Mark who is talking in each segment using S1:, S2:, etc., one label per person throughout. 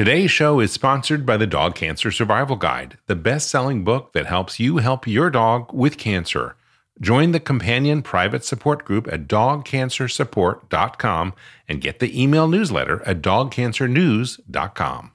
S1: Today's show is sponsored by the Dog Cancer Survival Guide, the best selling book that helps you help your dog with cancer. Join the companion private support group at dogcancersupport.com and get the email newsletter at dogcancernews.com.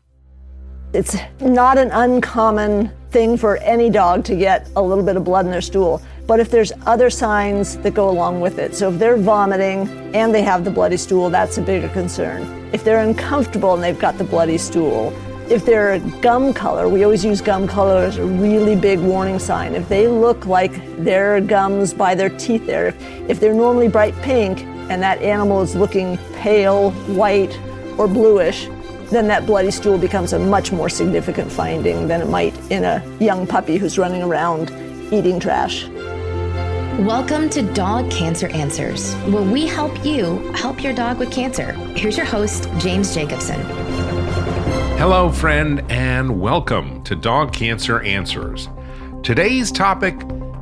S2: It's not an uncommon thing for any dog to get a little bit of blood in their stool. But if there's other signs that go along with it, so if they're vomiting and they have the bloody stool, that's a bigger concern. If they're uncomfortable and they've got the bloody stool, if they're gum color, we always use gum color as a really big warning sign. If they look like their gums by their teeth there, if they're normally bright pink and that animal is looking pale, white, or bluish, then that bloody stool becomes a much more significant finding than it might in a young puppy who's running around eating trash.
S3: Welcome to Dog Cancer Answers, where we help you help your dog with cancer. Here's your host, James Jacobson.
S1: Hello, friend, and welcome to Dog Cancer Answers. Today's topic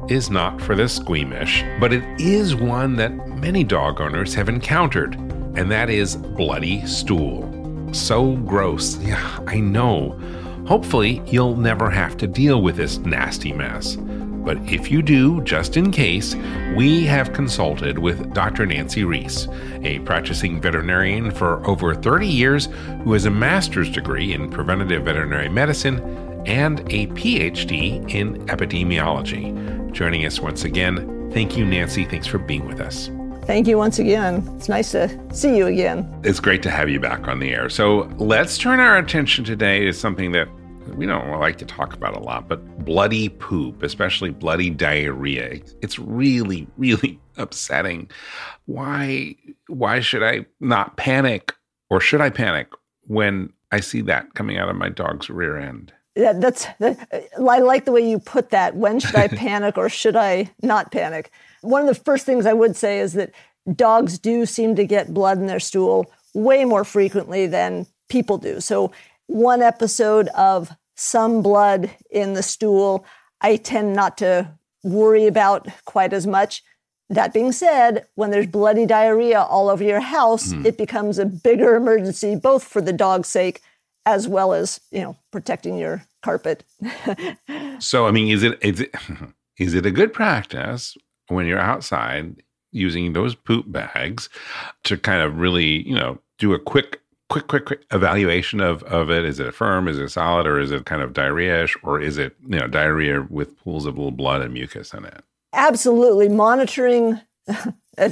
S1: is not for the squeamish, but it is one that many dog owners have encountered, and that is bloody stool. So gross. Yeah, I know. Hopefully, you'll never have to deal with this nasty mess. But if you do, just in case, we have consulted with Dr. Nancy Reese, a practicing veterinarian for over 30 years who has a master's degree in preventative veterinary medicine and a PhD in epidemiology. Joining us once again, thank you, Nancy. Thanks for being with us.
S2: Thank you once again. It's nice to see you again.
S1: It's great to have you back on the air. So let's turn our attention today to something that we don't like to talk about a lot, but bloody poop, especially bloody diarrhea, it's really, really upsetting. Why why should I not panic or should I panic when I see that coming out of my dog's rear end?
S2: That's that, I like the way you put that. When should I panic or should I not panic? One of the first things I would say is that dogs do seem to get blood in their stool way more frequently than people do. So one episode of some blood in the stool, I tend not to worry about quite as much. That being said, when there's bloody diarrhea all over your house, mm. it becomes a bigger emergency, both for the dog's sake as well as you know protecting your carpet.
S1: so, I mean, is it is it is it a good practice when you're outside using those poop bags to kind of really you know do a quick quick, quick, quick evaluation of, of it? Is it firm? Is it solid? Or is it kind of diarrhea-ish? Or is it, you know, diarrhea with pools of little blood and mucus in it?
S2: Absolutely. Monitoring,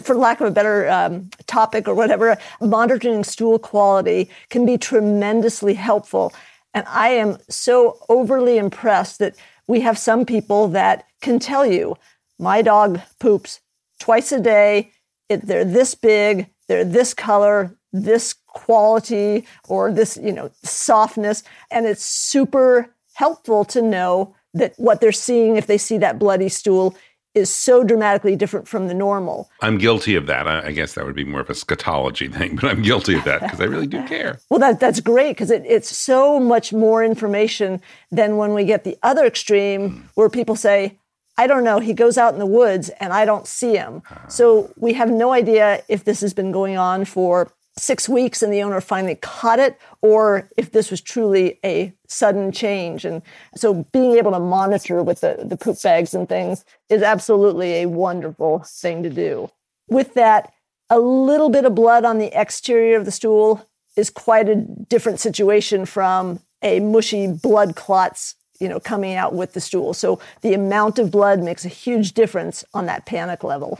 S2: for lack of a better um, topic or whatever, monitoring stool quality can be tremendously helpful. And I am so overly impressed that we have some people that can tell you, my dog poops twice a day. It, they're this big, they're this color, this quality or this, you know, softness. And it's super helpful to know that what they're seeing, if they see that bloody stool, is so dramatically different from the normal.
S1: I'm guilty of that. I guess that would be more of a scatology thing, but I'm guilty of that because I really do care.
S2: well, that, that's great because it, it's so much more information than when we get the other extreme mm. where people say, I don't know, he goes out in the woods and I don't see him. Uh. So we have no idea if this has been going on for six weeks and the owner finally caught it, or if this was truly a sudden change. And so being able to monitor with the, the poop bags and things is absolutely a wonderful thing to do. With that, a little bit of blood on the exterior of the stool is quite a different situation from a mushy blood clots you know coming out with the stool so the amount of blood makes a huge difference on that panic level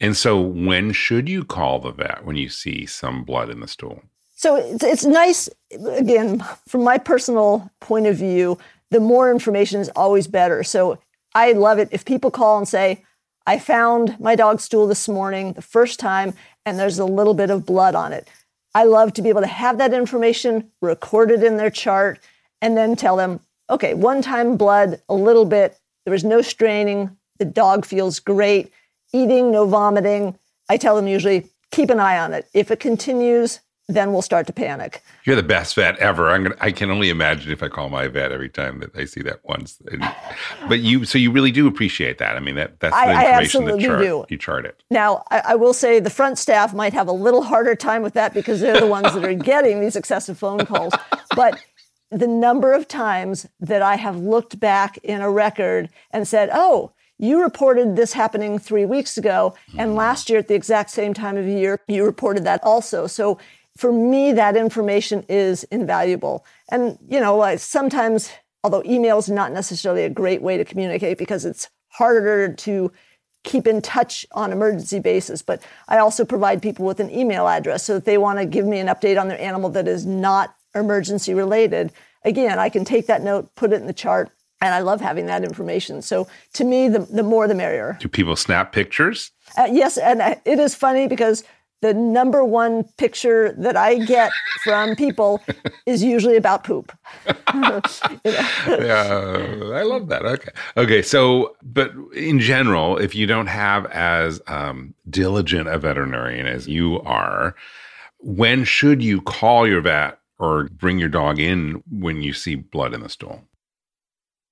S1: and so, when should you call the vet when you see some blood in the stool?
S2: So, it's, it's nice, again, from my personal point of view, the more information is always better. So, I love it if people call and say, I found my dog's stool this morning the first time, and there's a little bit of blood on it. I love to be able to have that information recorded in their chart and then tell them, okay, one time blood, a little bit, there was no straining, the dog feels great eating, no vomiting. I tell them usually keep an eye on it. If it continues, then we'll start to panic.
S1: You're the best vet ever. I'm gonna. I can only imagine if I call my vet every time that I see that once. But you, so you really do appreciate that. I mean, that that's the
S2: I, I
S1: information that chart,
S2: do.
S1: you chart it.
S2: Now, I, I will say the front staff might have a little harder time with that because they're the ones that are getting these excessive phone calls. But the number of times that I have looked back in a record and said, "Oh." You reported this happening three weeks ago, and hmm. last year at the exact same time of year, you reported that also. So for me, that information is invaluable. And, you know, like sometimes, although email is not necessarily a great way to communicate because it's harder to keep in touch on emergency basis, but I also provide people with an email address. So if they want to give me an update on their animal that is not emergency related, again, I can take that note, put it in the chart, and I love having that information. So to me, the, the more the merrier.
S1: Do people snap pictures?
S2: Uh, yes, and uh, it is funny because the number one picture that I get from people is usually about poop.
S1: yeah, I love that. Okay. Okay. So, but in general, if you don't have as um, diligent a veterinarian as you are, when should you call your vet or bring your dog in when you see blood in the stool?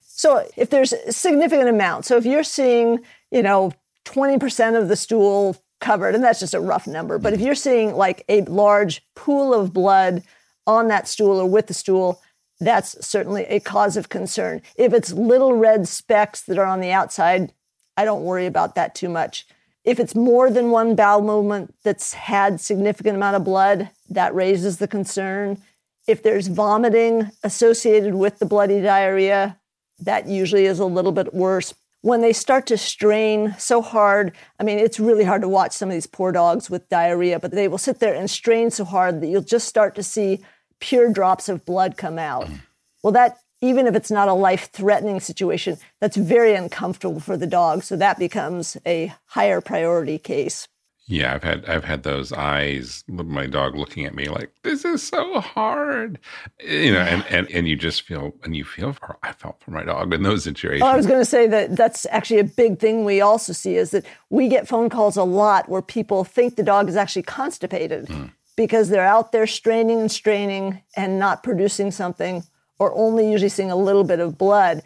S2: So, if there's a significant amount, so if you're seeing, you know, 20% of the stool covered, and that's just a rough number, but if mm-hmm. you're seeing like a large pool of blood on that stool or with the stool, that's certainly a cause of concern. If it's little red specks that are on the outside, I don't worry about that too much. If it's more than one bowel movement that's had significant amount of blood, that raises the concern. If there's vomiting associated with the bloody diarrhea, that usually is a little bit worse. When they start to strain so hard, I mean, it's really hard to watch some of these poor dogs with diarrhea, but they will sit there and strain so hard that you'll just start to see pure drops of blood come out. Mm. Well, that, even if it's not a life threatening situation, that's very uncomfortable for the dog. So that becomes a higher priority case.
S1: Yeah, I've had I've had those eyes, my dog looking at me like this is so hard, you know, and and and you just feel and you feel for I felt for my dog in those situations.
S2: Oh, I was going to say that that's actually a big thing we also see is that we get phone calls a lot where people think the dog is actually constipated
S1: Mm.
S2: because they're out there straining and straining and not producing something or only usually seeing a little bit of blood.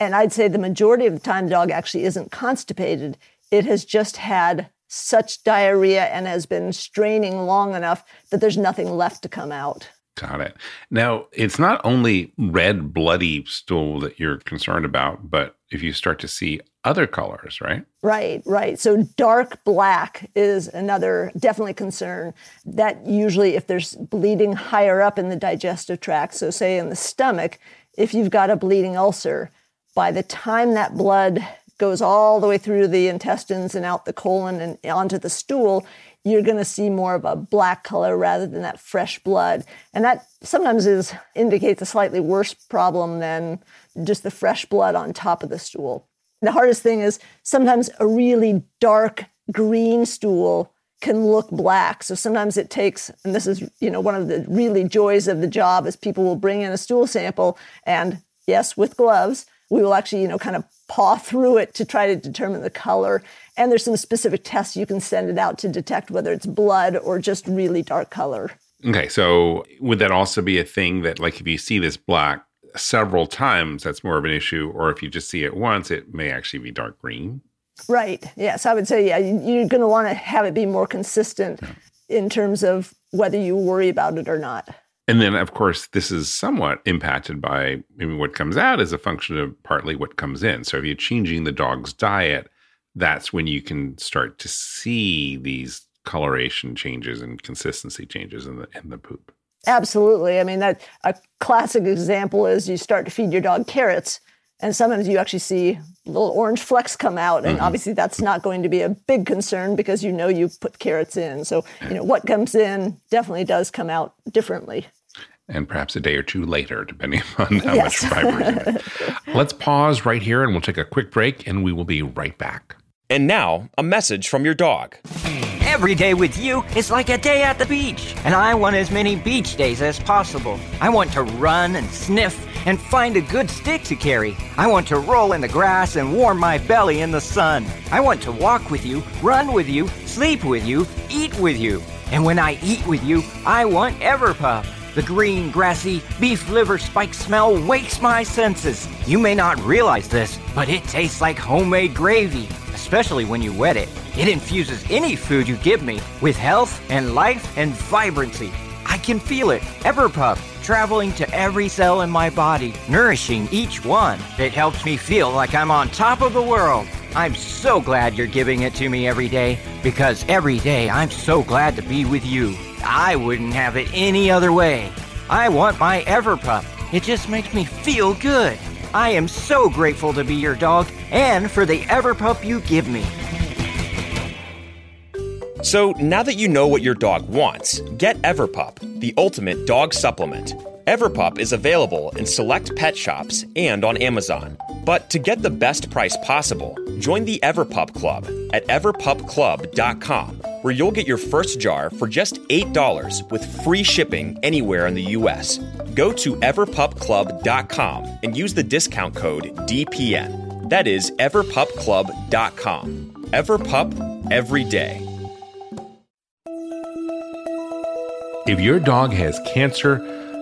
S2: And I'd say the majority of the time the dog actually isn't constipated. It has just had such diarrhea and has been straining long enough that there's nothing left to come out.
S1: Got it. Now, it's not only red, bloody stool that you're concerned about, but if you start to see other colors, right?
S2: Right, right. So dark black is another definitely concern. That usually, if there's bleeding higher up in the digestive tract, so say in the stomach, if you've got a bleeding ulcer, by the time that blood goes all the way through the intestines and out the colon and onto the stool, you're going to see more of a black color rather than that fresh blood. And that sometimes is indicates a slightly worse problem than just the fresh blood on top of the stool. The hardest thing is sometimes a really dark green stool can look black. So sometimes it takes, and this is, you know, one of the really joys of the job is people will bring in a stool sample and yes, with gloves, we will actually, you know, kind of paw through it to try to determine the color. And there's some specific tests you can send it out to detect whether it's blood or just really dark color.
S1: Okay, so would that also be a thing that, like, if you see this black several times, that's more of an issue, or if you just see it once, it may actually be dark green?
S2: Right. Yes, I would say, yeah, you- you're going to want to have it be more consistent in terms of whether you worry about it or not.
S1: And then, of course, this is somewhat impacted by I mean, what comes out is a function of partly what comes in. So if you're changing the dog's diet, that's when you can start to see these coloration changes and consistency changes in the in the poop.
S2: Absolutely. I mean, that a classic example is you start to feed your dog carrots, and sometimes you actually see little orange flecks come out, and mm-hmm. obviously that's not going to be a big concern because you know you put carrots in. So you know what comes in definitely does come out differently.
S1: And perhaps a day or two later, depending on how
S2: Yes.
S1: much fiber is in it. Let's pause right here and we'll take a quick break and we will be right back.
S4: And now, a message from your dog.
S5: Every day with you is like a day at the beach, and I want as many beach days as possible. I want to run and sniff and find a good stick to carry. I want to roll in the grass and warm my belly in the sun. I want to walk with you, run with you, sleep with you, eat with you. And when I eat with you, I want Everpup. The green, grassy, beef liver spike smell wakes my senses. You may not realize this, but it tastes like homemade gravy, especially when you wet it. It infuses any food you give me with health and life and vibrancy. I can feel it, Everpup, traveling to every cell in my body, nourishing each one. It helps me feel like I'm on top of the world. I'm so glad you're giving it to me every day because every day I'm so glad to be with you. I wouldn't have it any other way. I want my Everpup. It just makes me feel good. I am so grateful to be your dog and for the Everpup you give me.
S4: So now that you know what your dog wants, get Everpup, the ultimate dog supplement. Everpup is available in select pet shops and on Amazon. But to get the best price possible, join the Everpup Club at everpupclub.com, where you'll get your first jar for just $8 with free shipping anywhere in the US. Go to everpupclub.com and use the discount code DPN. That is everpupclub.com. Everpup every day.
S1: If your dog has cancer,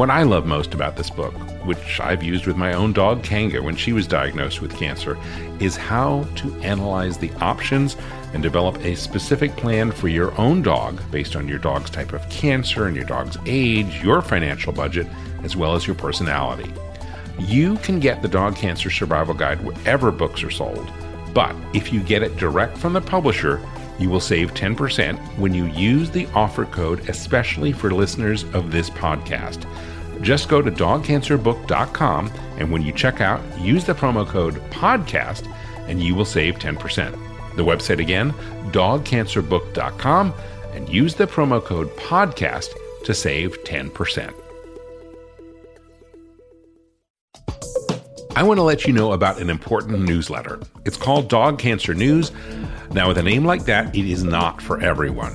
S1: What I love most about this book, which I've used with my own dog Kanga when she was diagnosed with cancer, is how to analyze the options and develop a specific plan for your own dog based on your dog's type of cancer and your dog's age, your financial budget, as well as your personality. You can get the Dog Cancer Survival Guide wherever books are sold, but if you get it direct from the publisher, you will save 10% when you use the offer code, especially for listeners of this podcast. Just go to dogcancerbook.com and when you check out, use the promo code PODCAST and you will save 10%. The website again, dogcancerbook.com, and use the promo code PODCAST to save 10%. I want to let you know about an important newsletter. It's called Dog Cancer News. Now, with a name like that, it is not for everyone.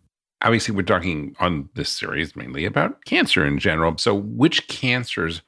S1: Obviously, we're talking on this series mainly about cancer in general. So, which cancers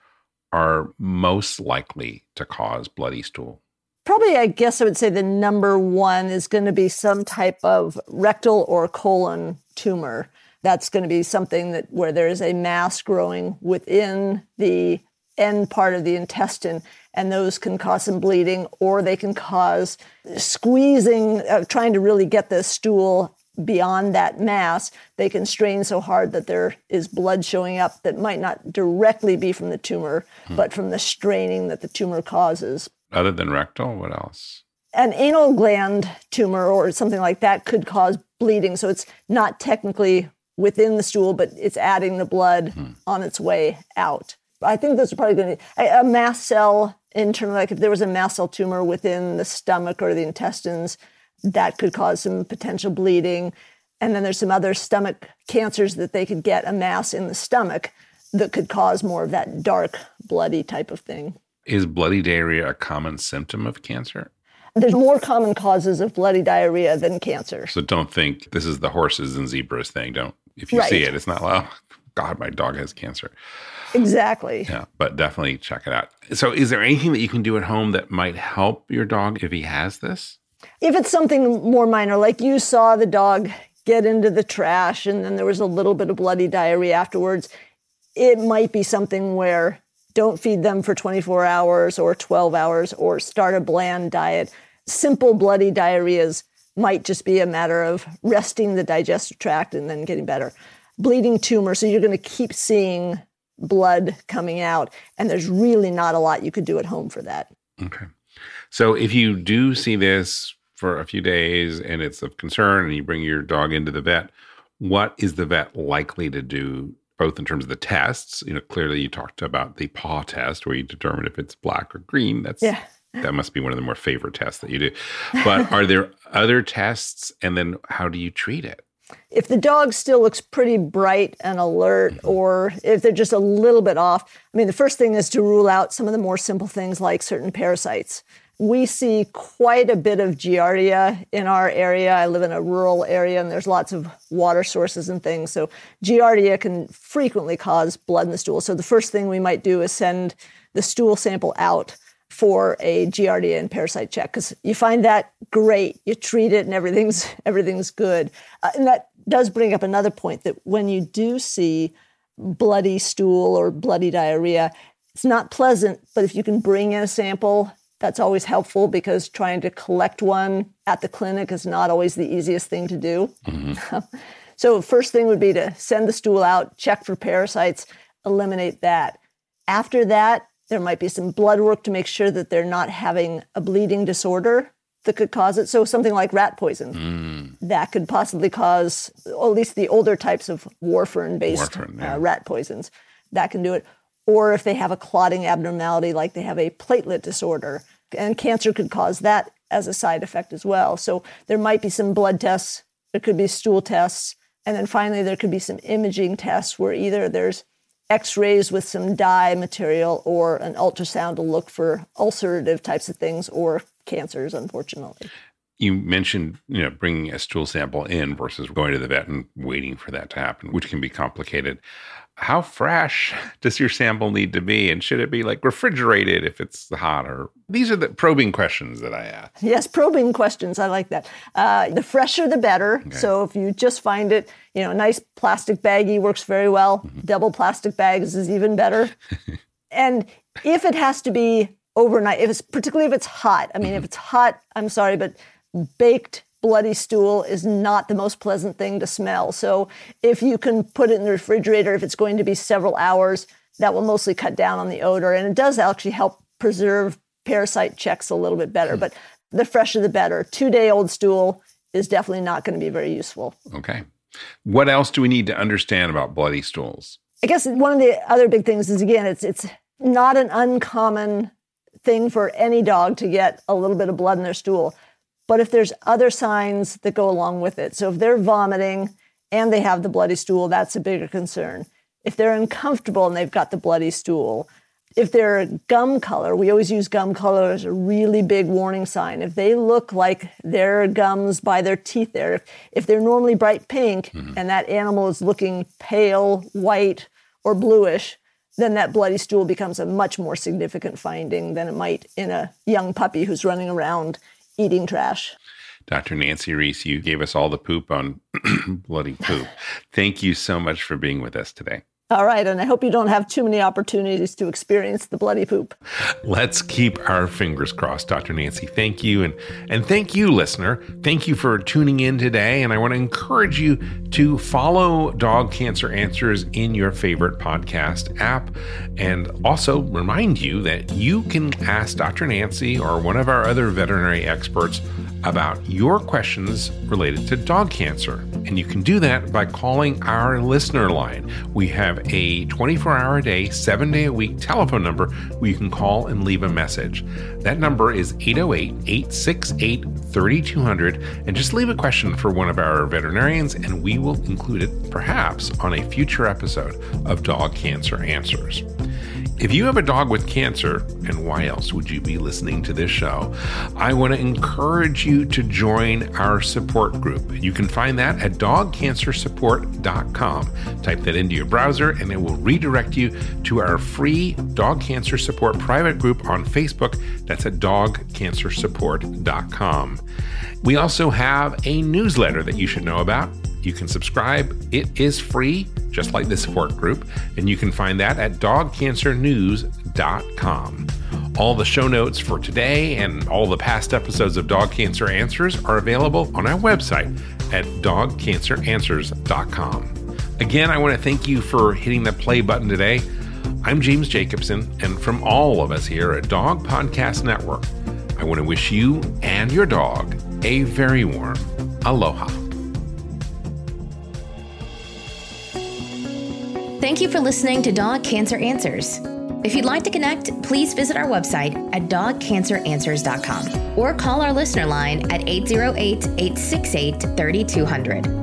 S1: are most likely to cause bloody stool?
S2: Probably, I guess I would say the number one is going to be some type of rectal or colon tumor. That's going to be something that where there is a mass growing within the end part of the intestine, and those can cause some bleeding, or they can cause squeezing, uh, trying to really get the stool beyond that mass, they can strain so hard that there is blood showing up that might not directly be from the tumor, hmm. but from the straining that the tumor causes.
S1: Other than rectal, what else?
S2: an anal gland tumor or something like that could cause bleeding. So it's not technically within the stool, but it's adding the blood on its way out. I think those are probably going to a, a mast cell internal, like if there was a mast cell tumor within the stomach or the intestines, that could cause some potential bleeding. And then there's some other stomach cancers that they could get a mass in the stomach that could cause more of that dark, bloody type of thing.
S1: Is bloody diarrhea a common symptom of cancer?
S2: There's more common causes of bloody diarrhea than cancer.
S1: So don't think this is the horses and zebras thing. Don't, if you
S2: Right.
S1: see it, it's not, oh, God, my dog has cancer.
S2: Exactly.
S1: Yeah, but definitely check it out. So, is there anything that you can do at home that might help your dog if he has this?
S2: If it's something more minor, like you saw the dog get into the trash and then there was a little bit of bloody diarrhea afterwards, it might be something where don't feed them for 24 hours or 12 hours or start a bland diet. Simple bloody diarrheas might just be a matter of resting the digestive tract and then getting better. Bleeding tumor, so you're going to keep seeing blood coming out, and there's really not a lot you could do at home for that.
S1: Okay. So, if you do see this for a few days and it's of concern and you bring your dog into the vet, what is the vet likely to do? Both in terms of the tests, you know, clearly you talked about the paw test where you determine if it's black or green. That's
S2: Yeah.
S1: that must be one of the more favorite tests that you do. But are there other tests? And then how do you treat it?
S2: if the dog still looks pretty bright and alert, mm-hmm. or if they're just a little bit off, I mean, the first thing is to rule out some of the more simple things like certain parasites. We see quite a bit of Giardia in our area. I live in a rural area and there's lots of water sources and things. So, Giardia can frequently cause blood in the stool. So, the first thing we might do is send the stool sample out for a Giardia and parasite check because you find that great. You treat it and everything's everything's good. Uh, and that does bring up another point that when you do see bloody stool or bloody diarrhea, it's not pleasant. But if you can bring in a sample, that's always helpful because trying to collect one at the clinic is not always the easiest thing to do. so first thing would be to send the stool out, check for parasites, eliminate that. After that, there might be some blood work to make sure that they're not having a bleeding disorder that could cause it. So something like rat poison that could possibly cause, at least the older types of warfarin-based
S1: Warfarin, yeah.
S2: uh, rat poisons, that can do it. Or if they have a clotting abnormality, like they have a platelet disorder, and cancer could cause that as a side effect as well. So there might be some blood tests, there could be stool tests, and then finally there could be some imaging tests where either there's x-rays with some dye material or an ultrasound to look for ulcerative types of things or cancers unfortunately
S1: You mentioned, you know, bringing a stool sample in versus going to the vet and waiting for that to happen, which can be complicated. How fresh does your sample need to be? And should it be like refrigerated if it's hot? Or these are the probing questions that I ask.
S2: yes probing questions. I like that. Uh, the fresher the better. So if you just find it you know a nice plastic baggie works very well. Double plastic bags is even better. And if it has to be overnight if it's particularly if it's hot i mean if it's hot i'm sorry but baked bloody stool is not the most pleasant thing to smell so if you can put it in the refrigerator if it's going to be several hours that will mostly cut down on the odor and it does actually help preserve parasite checks a little bit better hmm. but the fresher the better two day old stool is definitely not going to be very useful
S1: Okay. What else do we need to understand about bloody stools?
S2: I guess one of the other big things is again, it's it's not an uncommon thing for any dog to get a little bit of blood in their stool. But if there's other signs that go along with it, so if they're vomiting and they have the bloody stool, that's a bigger concern. If they're uncomfortable and they've got the bloody stool, if they're gum color, we always use gum color as a really big warning sign. If they look like their gums by their teeth there, if, if they're normally bright pink mm-hmm. and that animal is looking pale, white, or bluish, then that bloody stool becomes a much more significant finding than it might in a young puppy who's running around eating trash.
S1: Dr. Nancy Reese, you gave us all the poop on bloody poop. Thank you so much for being with us today.
S2: All right, and I hope you don't have too many opportunities to experience the bloody poop.
S1: Let's keep our fingers crossed, Dr. Nancy. Thank you. And, and thank you, listener. Thank you for tuning in today. And I want to encourage you to follow Dog Cancer Answers in your favorite podcast app. And also remind you that you can ask Dr. Nancy or one of our other veterinary experts about your questions related to dog cancer. And you can do that by calling our listener line. We have a 24 hour a day, seven day a week telephone number where you can call and leave a message. That number is 808 868 3200. And just leave a question for one of our veterinarians, and we will include it perhaps on a future episode of Dog Cancer Answers. If you have a dog with cancer, and why else would you be listening to this show? I want to encourage you to join our support group. You can find that at dogcancersupport.com. Type that into your browser, and it will redirect you to our free dog cancer support private group on Facebook. That's at dogcancersupport.com. We also have a newsletter that you should know about. You can subscribe, it is free just like the support group, and you can find that at dogcancernews.com. All the show notes for today and all the past episodes of Dog Cancer Answers are available on our website at dogcanceranswers.com. Again, I want to thank you for hitting the play button today. I'm James Jacobson, and from all of us here at Dog Podcast Network, I want to wish you and your dog a very warm aloha.
S3: Thank you for listening to Dog Cancer Answers. If you'd like to connect, please visit our website at dogcanceranswers.com or call our listener line at 808 868 3200.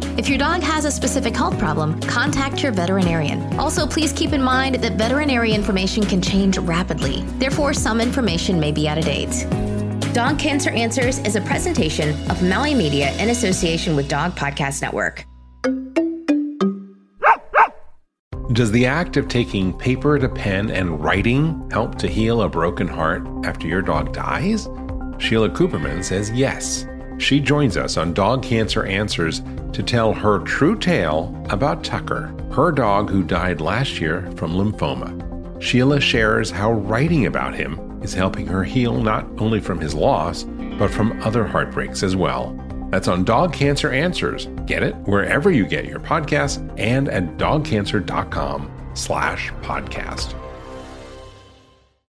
S3: If your dog has a specific health problem, contact your veterinarian. Also, please keep in mind that veterinary information can change rapidly. Therefore, some information may be out of date. Dog Cancer Answers is a presentation of Maui Media in association with Dog Podcast Network.
S1: Does the act of taking paper to pen and writing help to heal a broken heart after your dog dies? Sheila Cooperman says yes. She joins us on Dog Cancer Answers to tell her true tale about Tucker, her dog who died last year from lymphoma. Sheila shares how writing about him is helping her heal not only from his loss, but from other heartbreaks as well. That's on Dog Cancer Answers. Get it wherever you get your podcasts and at dogcancer.com slash podcast.